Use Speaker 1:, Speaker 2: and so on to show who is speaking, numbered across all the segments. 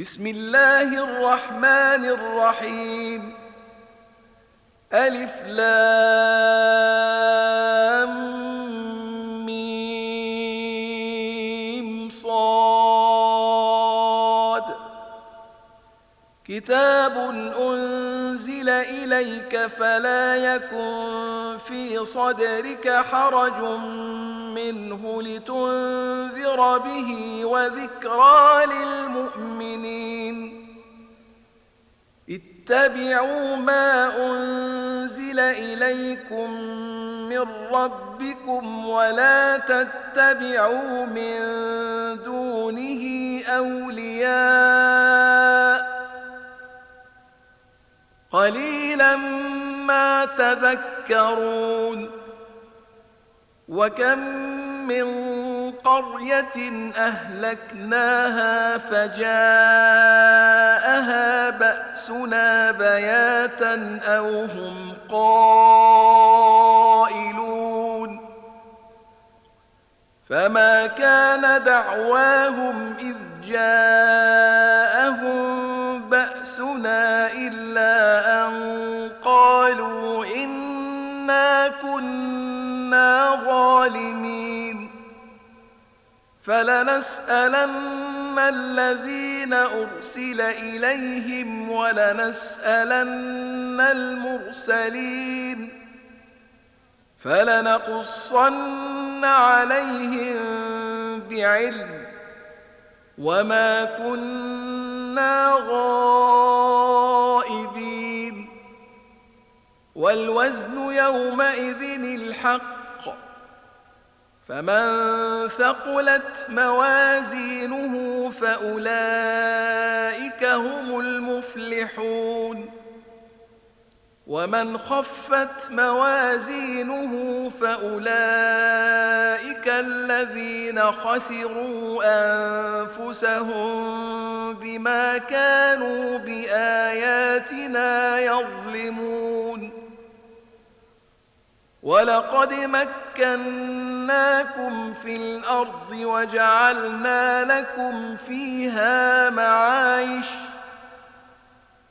Speaker 1: بسم الله الرحمن الرحيم. ألف لام ميم صاد. كتاب أنزل إليك فلا يكن في صدرك حرج منه لتنذر به وذكرى للمؤمنين اتبعوا ما أنزل إليكم من ربكم ولا تتبعوا من دونه أولياء قليلا تذكرون وكم من قرية أهلكناها فجاءها بأسنا بياتا أو هم قائلون فما كان دعواهم إذ جاءهم بأسنا إلا أن قالوا إنا كنا ظالمين. فلنسألن الذين أرسل إليهم ولنسألن المرسلين. فلنقصن عليهم بعلم. وما كنا غائبين والوزن يومئذ الحق فمن ثقلت موازينه فأولئك هم المفلحون ومن خفت موازينه فأولئك الذين خسروا أنفسهم بما كانوا بآياتنا يظلمون. ولقد مكناكم في الأرض وجعلنا لكم فيها معايش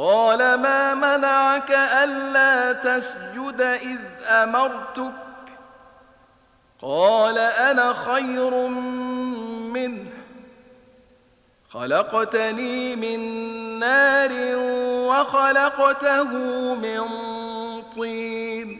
Speaker 1: قال ما منعك ألا تسجد إذ أمرتك؟ قال أنا خير منه. خلقتني من نار وخلقته من طين.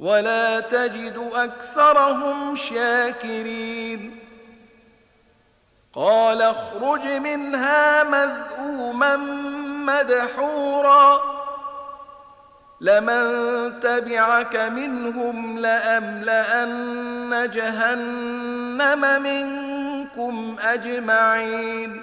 Speaker 1: ولا تجد أكثرهم شاكرين. قال اخرج منها مذءوما مدحورا. لمن تبعك منهم لأملأن جهنم منكم أجمعين.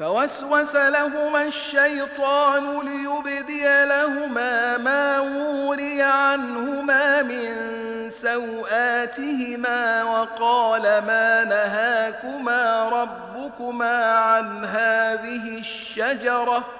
Speaker 1: فوسوس لهما الشيطان ليبدي لهما ما وري عنهما من سوآتهما وقال ما نهاكما ربكما عن هذه الشجرة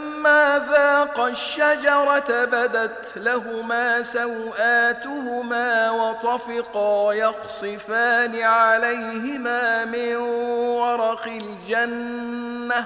Speaker 1: ذاقا الشجرة بدت لهما سوآتهما وطفقا يقصفان عليهما من ورق الجنة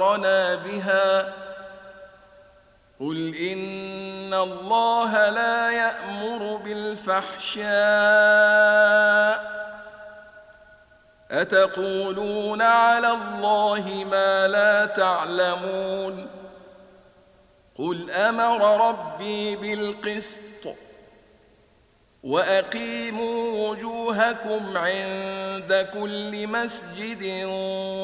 Speaker 1: أمرنا بها. قل إن الله لا يأمر بالفحشاء. أتقولون على الله ما لا تعلمون. قل أمر ربي بالقسط وأقيموا وجوهكم عند كل مسجد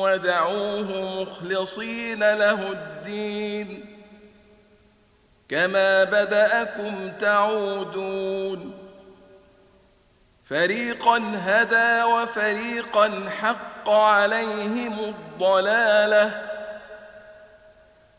Speaker 1: ودعوه مخلصين له الدين كما بدأكم تعودون فريقا هدى وفريقا حق عليهم الضلاله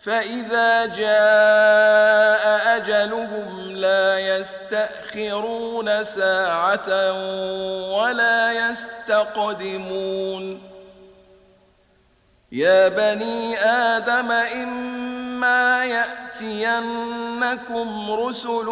Speaker 1: فإذا جاء أجلهم لا يستأخرون ساعة ولا يستقدمون يا بني آدم إما يأتينكم رسل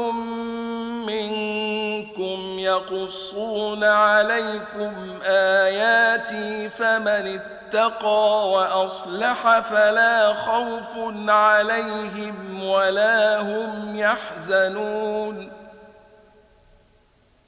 Speaker 1: منكم يقصون عليكم آياتي فمن اتقى وأصلح فلا خوف عليهم ولا هم يحزنون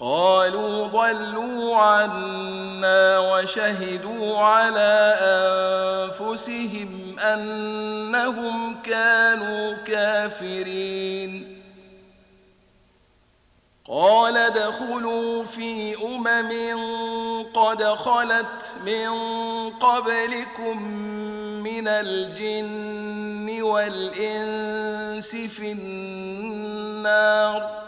Speaker 1: قالوا ضلوا عنا وشهدوا على أنفسهم أنهم كانوا كافرين. قال ادخلوا في أمم قد خلت من قبلكم من الجن والإنس في النار.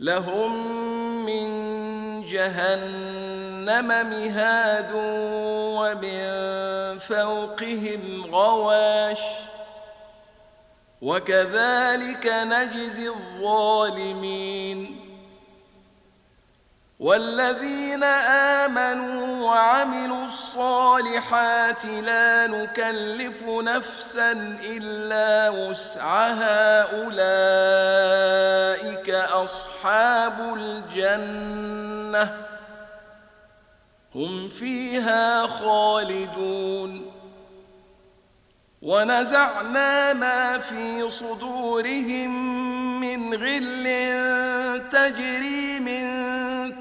Speaker 1: لهم من جهنم مهاد ومن فوقهم غواش وكذلك نجزي الظالمين والذين آمنوا وعملوا الصالحات لا نكلف نفسا إلا وسعها أولئك أصحاب الجنة. هم فيها خالدون. ونزعنا ما في صدورهم من غل تجري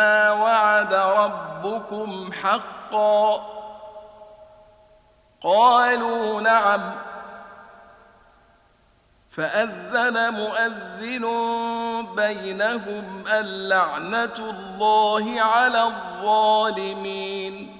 Speaker 1: ما وعد ربكم حقا. قالوا نعم. فأذن مؤذن بينهم اللعنة الله على الظالمين.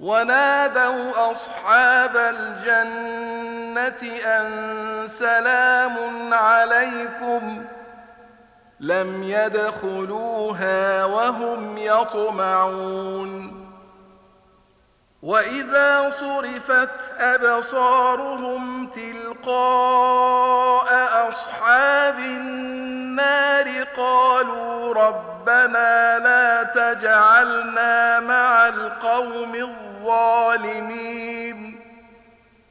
Speaker 1: ونادوا أصحاب الجنة أن سلام عليكم لم يدخلوها وهم يطمعون وإذا صرفت أبصارهم تلقاء أصحاب النار قالوا ربنا لا تجعلنا مع القوم الظالمين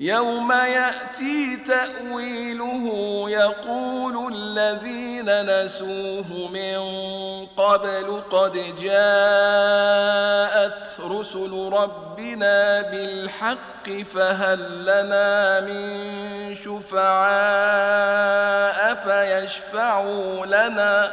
Speaker 1: يوم يأتي تأويله يقول الذين نسوه من قبل قد جاءت رسل ربنا بالحق فهل لنا من شفعاء فيشفعوا لنا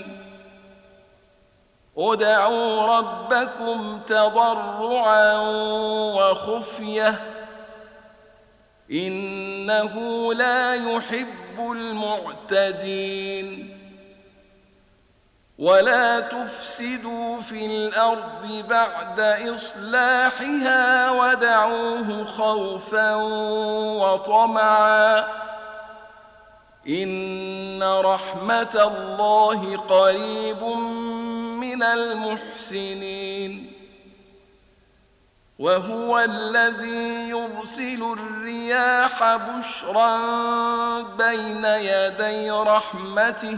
Speaker 1: ادعوا ربكم تضرعا وخفية إنه لا يحب المعتدين ولا تفسدوا في الأرض بعد إصلاحها ودعوه خوفا وطمعا ان رحمه الله قريب من المحسنين وهو الذي يرسل الرياح بشرا بين يدي رحمته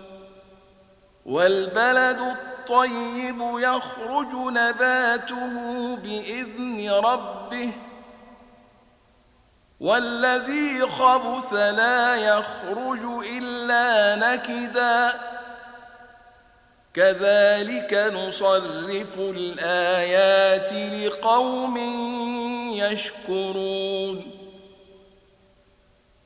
Speaker 1: والبلد الطيب يخرج نباته بإذن ربه والذي خبث لا يخرج إلا نكدا. كذلك نصرف الآيات لقوم يشكرون.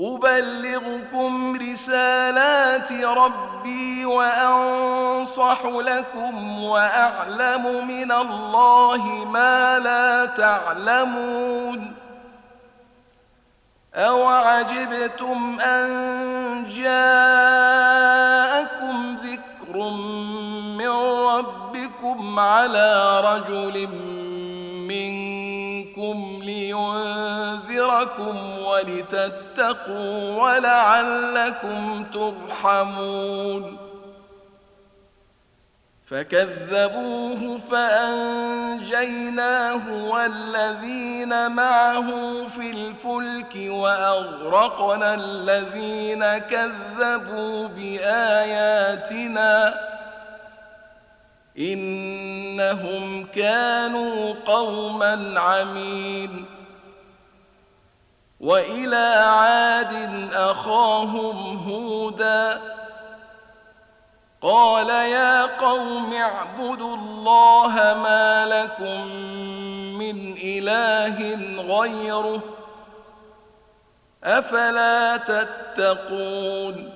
Speaker 1: أبلغكم رسالات ربي وأنصح لكم وأعلم من الله ما لا تعلمون أوعجبتم أن جاءكم ذكر من ربكم على رجل منكم لينذركم ولتتقوا ولعلكم ترحمون. فكذبوه فأنجيناه والذين معه في الفلك وأغرقنا الذين كذبوا بآياتنا. إنهم كانوا قوما عمين. وإلى عاد أخاهم هودا. قال يا قوم اعبدوا الله ما لكم من إله غيره أفلا تتقون؟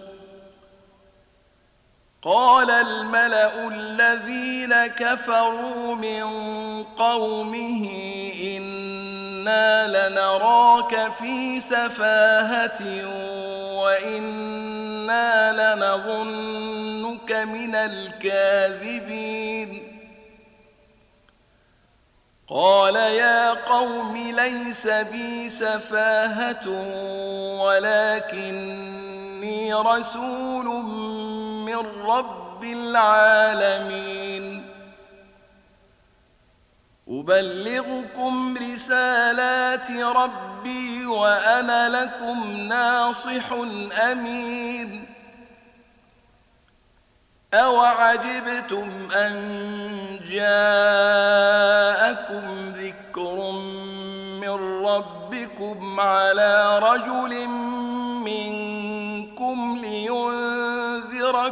Speaker 1: قال الملأ الذين كفروا من قومه إنا لنراك في سفاهة وإنا لنظنك من الكاذبين. قال يا قوم ليس بي سفاهة ولكني رسول من رب العالمين. أبلغكم رسالات ربي وأنا لكم ناصح أمين. أوعجبتم أن جاءكم ذكر من ربكم على رجل منكم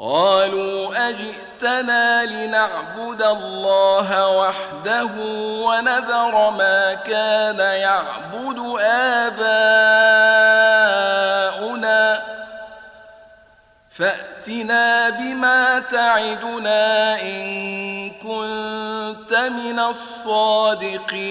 Speaker 1: قالوا أجئتنا لنعبد الله وحده ونذر ما كان يعبد آباؤنا فأتنا بما تعدنا إن كنت من الصادقين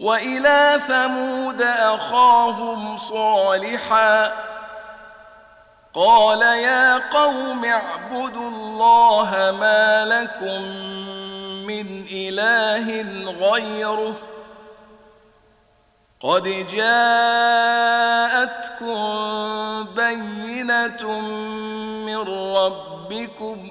Speaker 1: وإلى ثمود أخاهم صالحاً. قال يا قوم اعبدوا الله ما لكم من إله غيره. قد جاءتكم بينة من ربكم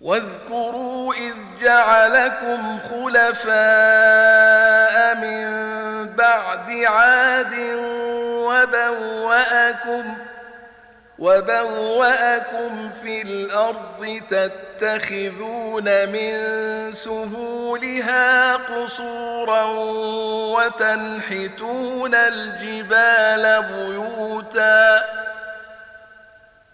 Speaker 1: واذكروا إذ جعلكم خلفاء من بعد عاد وبوأكم ۖ وبوأكم في الأرض تتخذون من سهولها قصورا وتنحتون الجبال بيوتا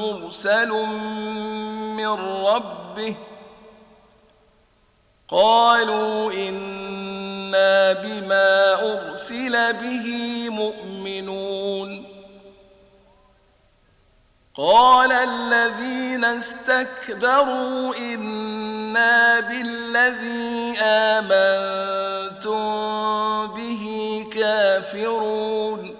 Speaker 1: مرسل من ربه قالوا إنا بما أرسل به مؤمنون قال الذين استكبروا إنا بالذي آمنت أنتم به كافرون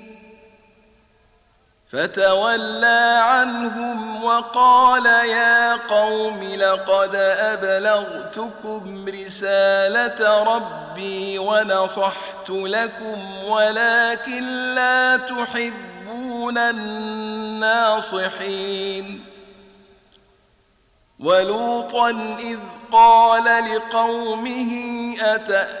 Speaker 1: فتولى عنهم وقال يا قوم لقد أبلغتكم رسالة ربي ونصحت لكم ولكن لا تحبون الناصحين. ولوطا إذ قال لقومه أتأتون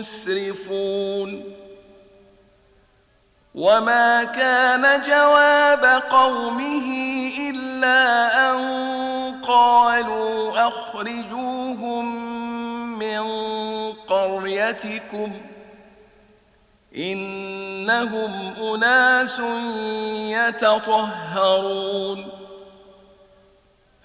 Speaker 1: مسرفون وما كان جواب قومه إلا أن قالوا أخرجوهم من قريتكم إنهم أناس يتطهرون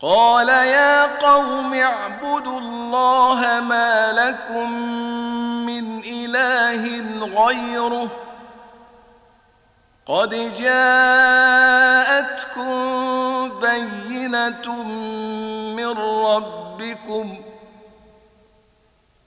Speaker 1: قال يا قوم اعبدوا الله ما لكم من إله غيره قد جاءتكم بينة من ربكم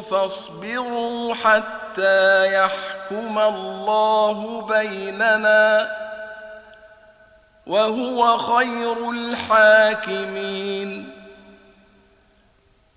Speaker 1: فاصبروا حتى يحكم الله بيننا وهو خير الحاكمين.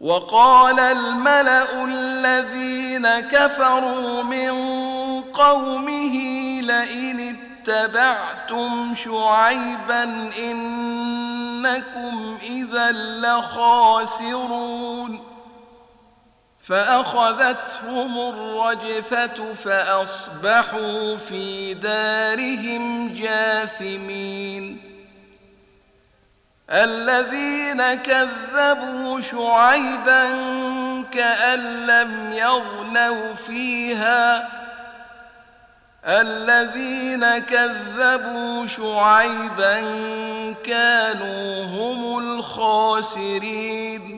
Speaker 1: وقال الملأ الذين كفروا من قومه لئن اتبعتم شعيبا إنكم إذا لخاسرون. فأخذتهم الرجفة فأصبحوا في دارهم جاثمين. الذين كذبوا شعيبا كأن لم يغنوا فيها. الذين كذبوا شعيبا كانوا هم الخاسرين.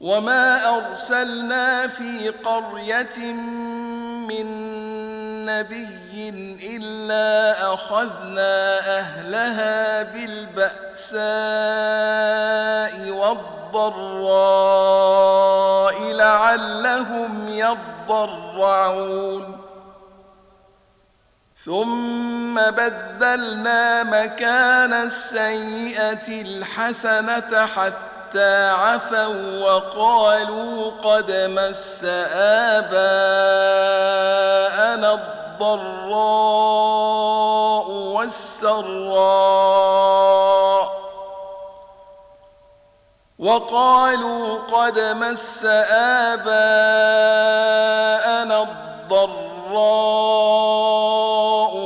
Speaker 1: وما أرسلنا في قرية من نبي إلا أخذنا أهلها بالبأساء والضراء لعلهم يضرعون ثم بدلنا مكان السيئة الحسنة حتى عفوا وقالوا قد مس آباءنا الضراء والسراء وقالوا قد مس آباءنا الضراء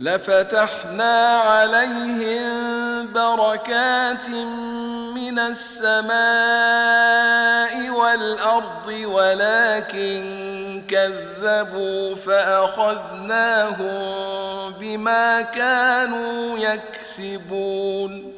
Speaker 1: لفتحنا عليهم بركات من السماء والأرض ولكن كذبوا فأخذناهم بما كانوا يكسبون.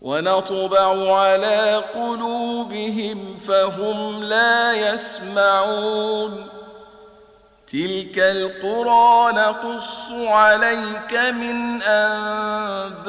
Speaker 1: ونطبع على قلوبهم فهم لا يسمعون. تلك القرى نقص عليك من أنبائها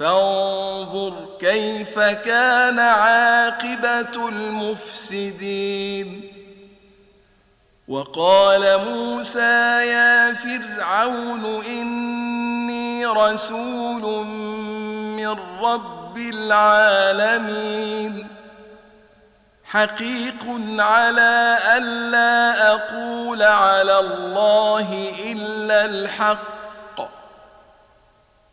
Speaker 1: فانظر كيف كان عاقبة المفسدين. وقال موسى يا فرعون إني رسول من رب العالمين. حقيق على ألا أقول على الله إلا الحق.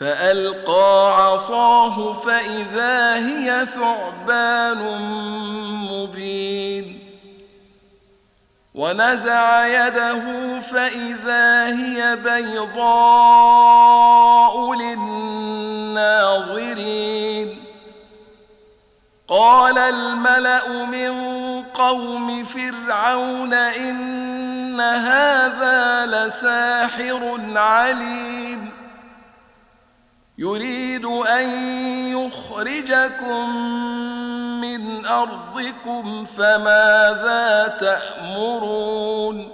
Speaker 1: فألقى عصاه فإذا هي ثعبان مبين. ونزع يده فإذا هي بيضاء للناظرين. قال الملأ من قوم فرعون إن هذا لساحر عليم. يريد أن يخرجكم من أرضكم فماذا تأمرون؟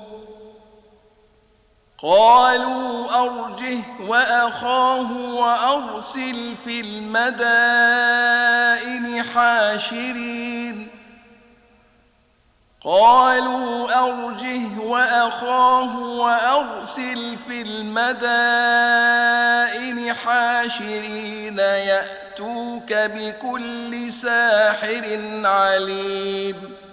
Speaker 1: قالوا أرجه وأخاه وأرسل في المدائن حاشرين. قالوا أرجه وأخاه وأرسل في المدائن حاشرين يأتوك بكل ساحر عليم.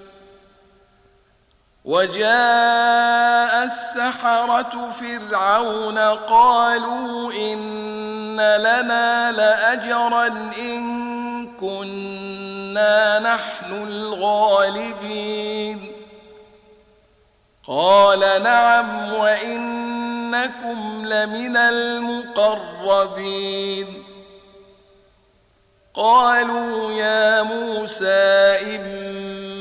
Speaker 1: وجاء السحرة فرعون قالوا إن لنا لأجرا إن كنا نحن الغالبين. قال نعم وإنكم لمن المقربين. قالوا يا موسى إما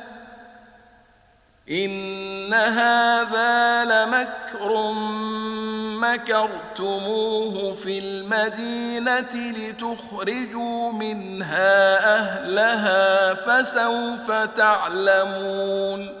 Speaker 1: إن هذا لمكر مكرتموه في المدينة لتخرجوا منها أهلها فسوف تعلمون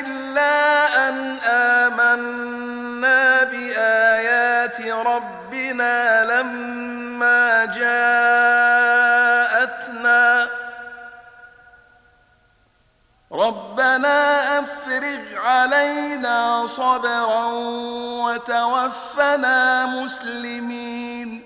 Speaker 1: إلا أن آمنا بآيات ربنا لما جاءتنا. ربنا أفرغ علينا صبرا وتوفنا مسلمين.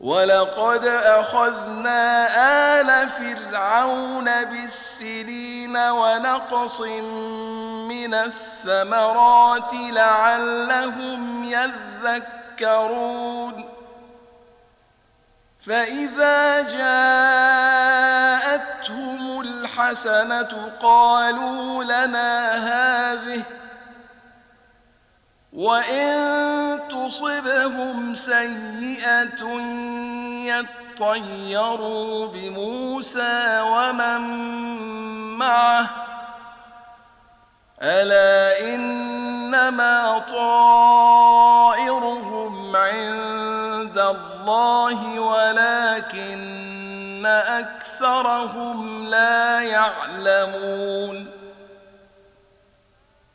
Speaker 1: ولقد أخذنا آل فرعون بالسنين ونقص من الثمرات لعلهم يذكرون فإذا جاءتهم الحسنة قالوا لنا هذه وإن تصبهم سيئة يطيروا بموسى ومن معه ألا إنما طائرهم عند الله ولكن أكثرهم لا يعلمون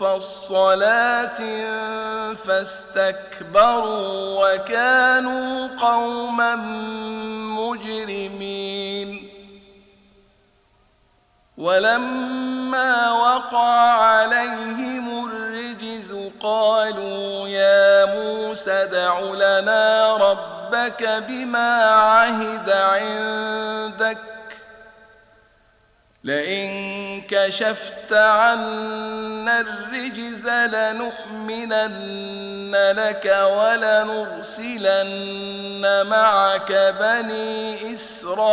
Speaker 1: مفصلات فاستكبروا وكانوا قوما مجرمين. ولما وقع عليهم الرجز قالوا يا موسى دع لنا ربك بما عهد عندك لئن كشفت عنا الرجز لنؤمنن لك ولنرسلن معك بني إسرائيل.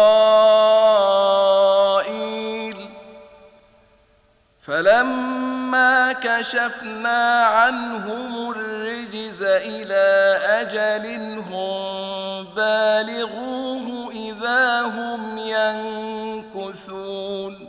Speaker 1: فلما كشفنا عنهم الرجز إلى أجل هم بالغوه إذا هم ينكثون.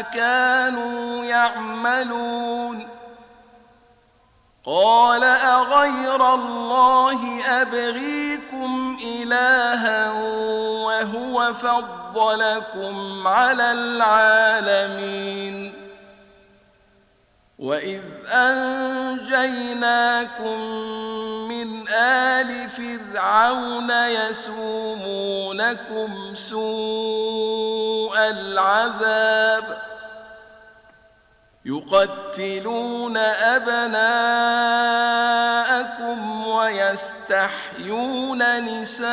Speaker 1: كانوا يعملون. قال أغير الله أبغيكم إلها وهو فضلكم على العالمين. وإذ أنجيناكم من آل فرعون يسومونكم سوء العذاب يقتلون أبناءكم ويستحيون نساءكم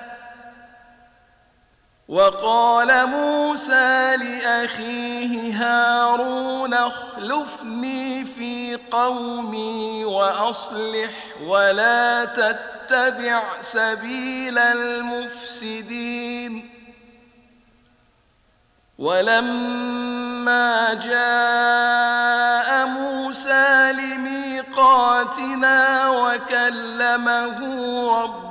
Speaker 1: وقال موسى لأخيه هارون اخلفني في قومي وأصلح ولا تتبع سبيل المفسدين. ولما جاء موسى لميقاتنا وكلمه ربه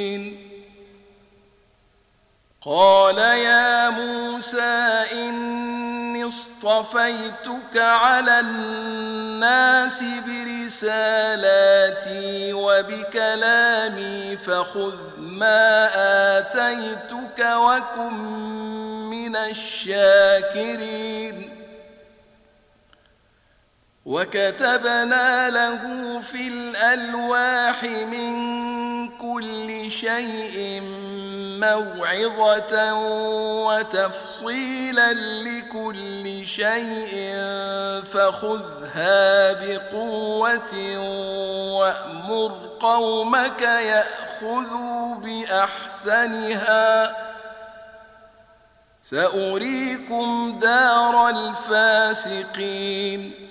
Speaker 1: قال يا موسى إني اصطفيتك على الناس برسالاتي وبكلامي فخذ ما آتيتك وكن من الشاكرين. وكتبنا له في الألواح من كل شيء موعظة وتفصيلا لكل شيء فخذها بقوة وأمر قومك يأخذوا بأحسنها. سأريكم دار الفاسقين.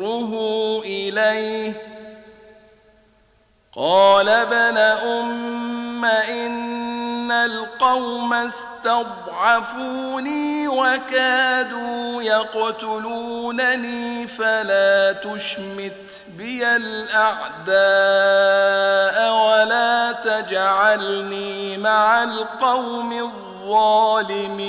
Speaker 1: يجره إليه قال ابن أم إن القوم استضعفوني وكادوا يقتلونني فلا تشمت بي الأعداء ولا تجعلني مع القوم الظالمين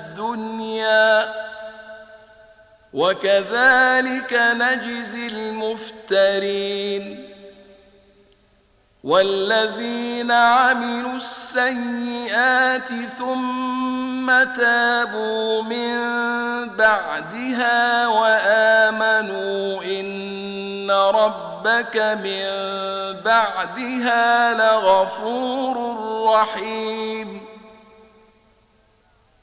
Speaker 1: الدنيا وكذلك نجزي المفترين والذين عملوا السيئات ثم تابوا من بعدها وآمنوا إن ربك من بعدها لغفور رحيم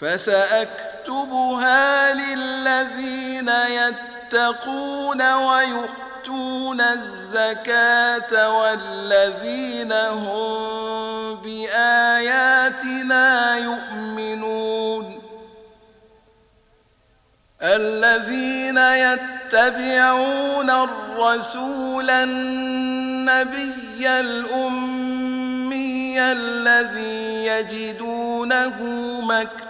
Speaker 1: فسأكتبها للذين يتقون ويؤتون الزكاة والذين هم بآياتنا يؤمنون. الذين يتبعون الرسول النبي الأمي الذي يجدونه مكتوبا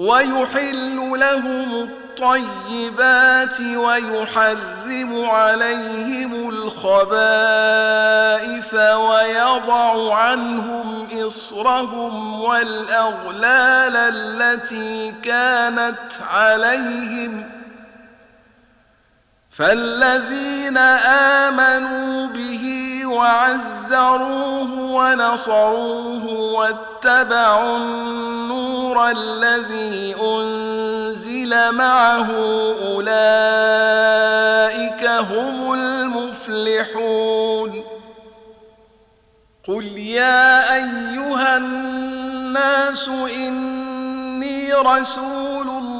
Speaker 1: ويحل لهم الطيبات ويحرم عليهم الخبائث ويضع عنهم إصرهم والأغلال التي كانت عليهم ۖ فالذين آمنوا به وعزروه ونصروه واتبعوا النور الذي أنزل معه أولئك هم المفلحون. قل يا أيها الناس إني رسول الله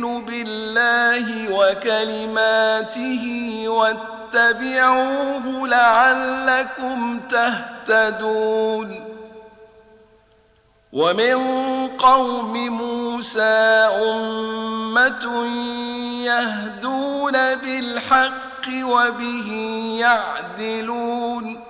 Speaker 1: يؤمن بالله وكلماته واتبعوه لعلكم تهتدون ومن قوم موسى أمة يهدون بالحق وبه يعدلون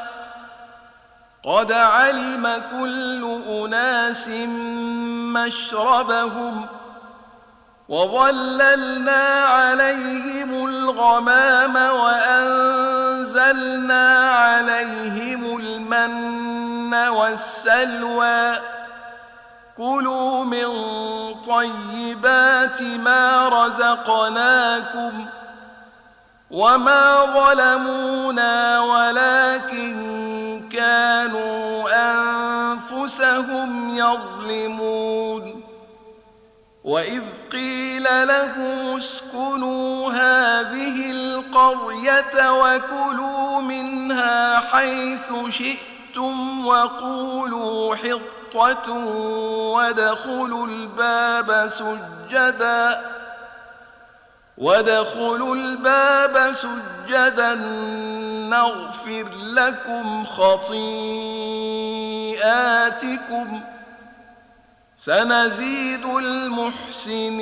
Speaker 1: قد علم كل أناس مشربهم وظللنا عليهم الغمام وأنزلنا عليهم المن والسلوى. كلوا من طيبات ما رزقناكم وما ظلمونا ولكن كانوا أنفسهم يظلمون. وإذ قيل لهم اسكنوا هذه القرية وكلوا منها حيث شئتم وقولوا حط حطة وادخلوا الباب سجدا وادخلوا الباب سجدا نغفر لكم خطيئاتكم سنزيد المحسنين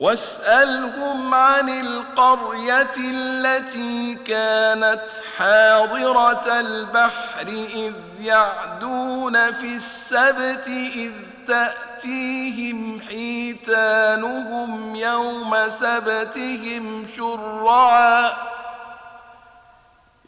Speaker 1: واسألهم عن القرية التي كانت حاضرة البحر إذ يعدون في السبت إذ تأتيهم حيتانهم يوم سبتهم شرعا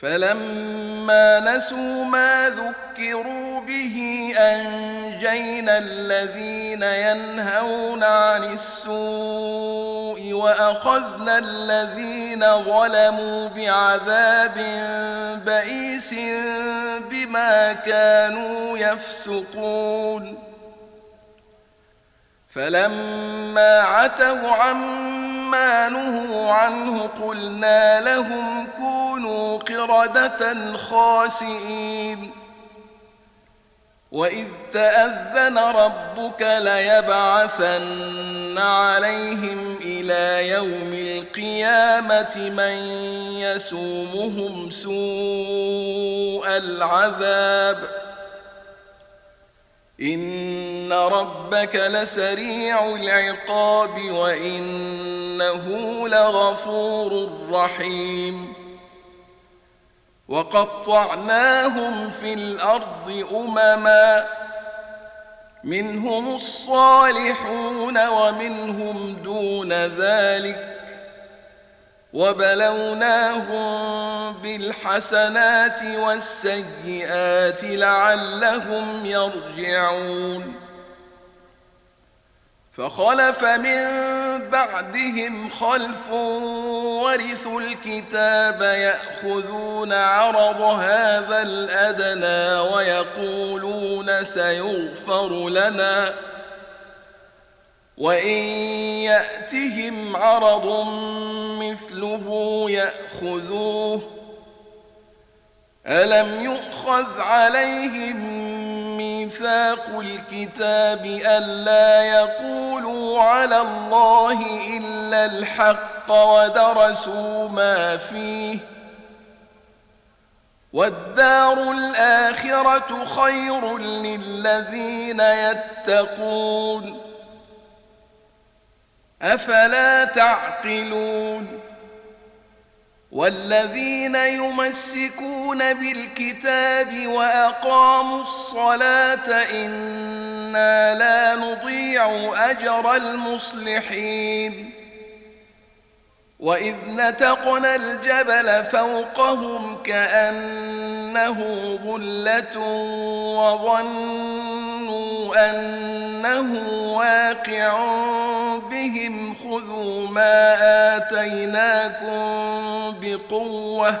Speaker 1: فلما نسوا ما ذكروا به أنجينا الذين ينهون عن السوء وأخذنا الذين ظلموا بعذاب بئيس بما كانوا يفسقون. فلما عتوا عما نهوا عنه قلنا لهم كونوا قردة خاسئين. وإذ تأذن ربك ليبعثن عليهم إلى يوم القيامة من يسومهم سوء العذاب ۖ. إن ربك لسريع العقاب وإنه لغفور رحيم وقطعناهم في الأرض أمما منهم الصالحون ومنهم دون ذلك وبلوناهم بالحسنات والسيئات لعلهم يرجعون. فخلف من بعدهم خلف ورثوا الكتاب يأخذون عرض هذا الأدنى ويقولون سيغفر لنا. وإن يأتهم عرض مثله يأخذوه ألم يؤخذ عليهم ميثاق الكتاب ألا يقولوا على الله إلا الحق ودرسوا ما فيه والدار الآخرة خير للذين يتقون أفلا تعقلون والذين يمسكون بالكتاب وأقاموا الصلاة إنا لا نضيع أجر المصلحين واذ نتقنا الجبل فوقهم كانه ظله وظنوا أنه واقع بهم خذوا ما آتيناكم بقوة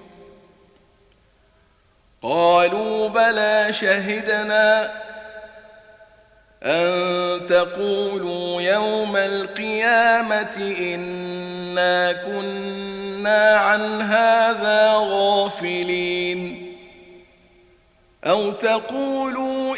Speaker 1: قالوا بلى شهدنا أن تقولوا يوم القيامة إنا كنا عن هذا غافلين أو تقولوا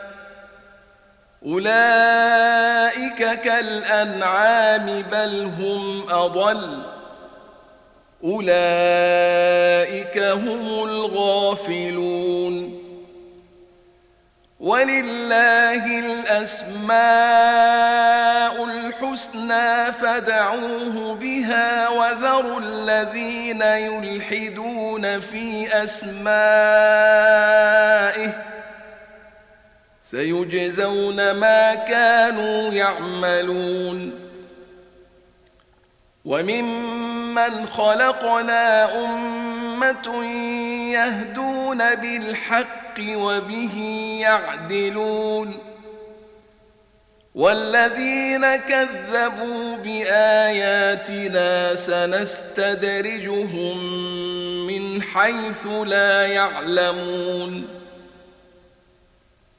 Speaker 1: أولئك كالأنعام بل هم أضل. أولئك هم الغافلون. ولله الأسماء الحسنى فدعوه بها وذروا الذين يلحدون في أسمائه سيجزون ما كانوا يعملون. وممن خلقنا أمة يهدون بالحق وبه يعدلون. والذين كذبوا بآياتنا سنستدرجهم من حيث لا يعلمون.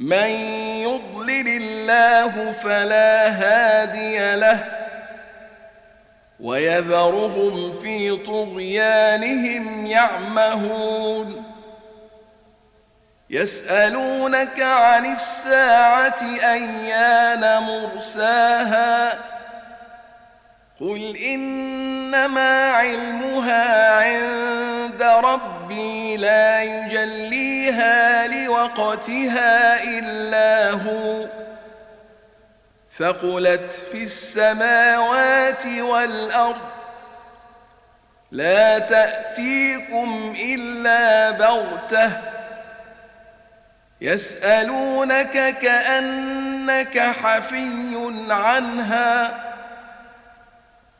Speaker 1: من يضلل الله فلا هادي له ويذرهم في طغيانهم يعمهون يسألونك عن الساعة أيان مرساها قل إنما علمها عند ربي لا يجليها لوقتها إلا هو ثقلت في السماوات والأرض لا تأتيكم إلا بغتة يسألونك كأنك حفي عنها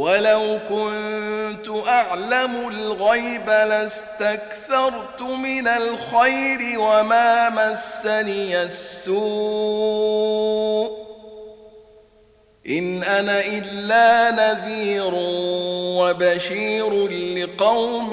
Speaker 1: ولو كنت أعلم الغيب لاستكثرت من الخير وما مسني السوء. إن أنا إلا نذير وبشير لقوم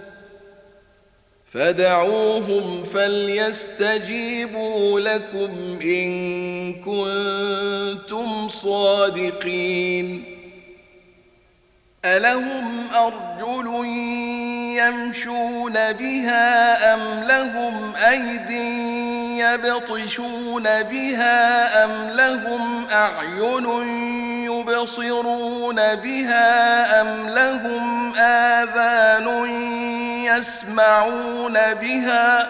Speaker 1: فدعوهم فليستجيبوا لكم إن كنتم صادقين. ألهم أرجل يمشون بها أم لهم أيد يبطشون بها أم لهم أعين يبصرون بها أم لهم آذان يسمعون بها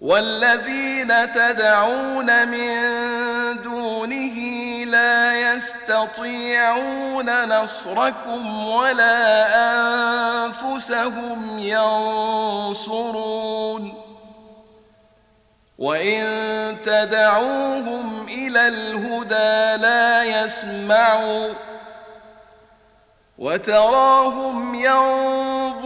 Speaker 1: والذين تدعون من دونه لا يستطيعون نصركم ولا أنفسهم ينصرون. وإن تدعوهم إلى الهدى لا يسمعوا وتراهم ينظرون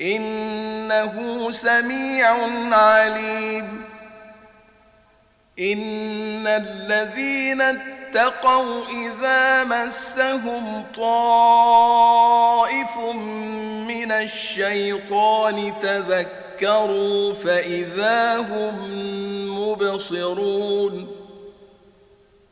Speaker 1: إنه سميع عليم. إن الذين اتقوا إذا مسهم طائف من الشيطان تذكروا فإذا هم مبصرون.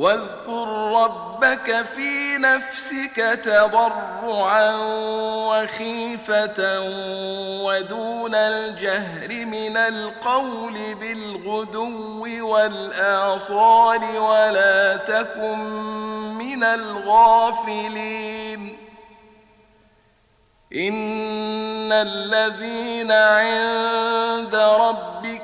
Speaker 1: واذكر ربك في نفسك تضرعا وخيفة ودون الجهر من القول بالغدو والآصال ولا تكن من الغافلين. إن الذين عند